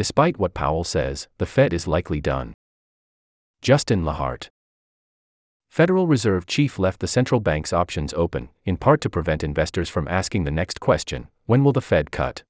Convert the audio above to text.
Despite what Powell says, the Fed is likely done. Justin Lahart. Federal Reserve Chief left the central bank's options open, in part to prevent investors from asking the next question when will the Fed cut?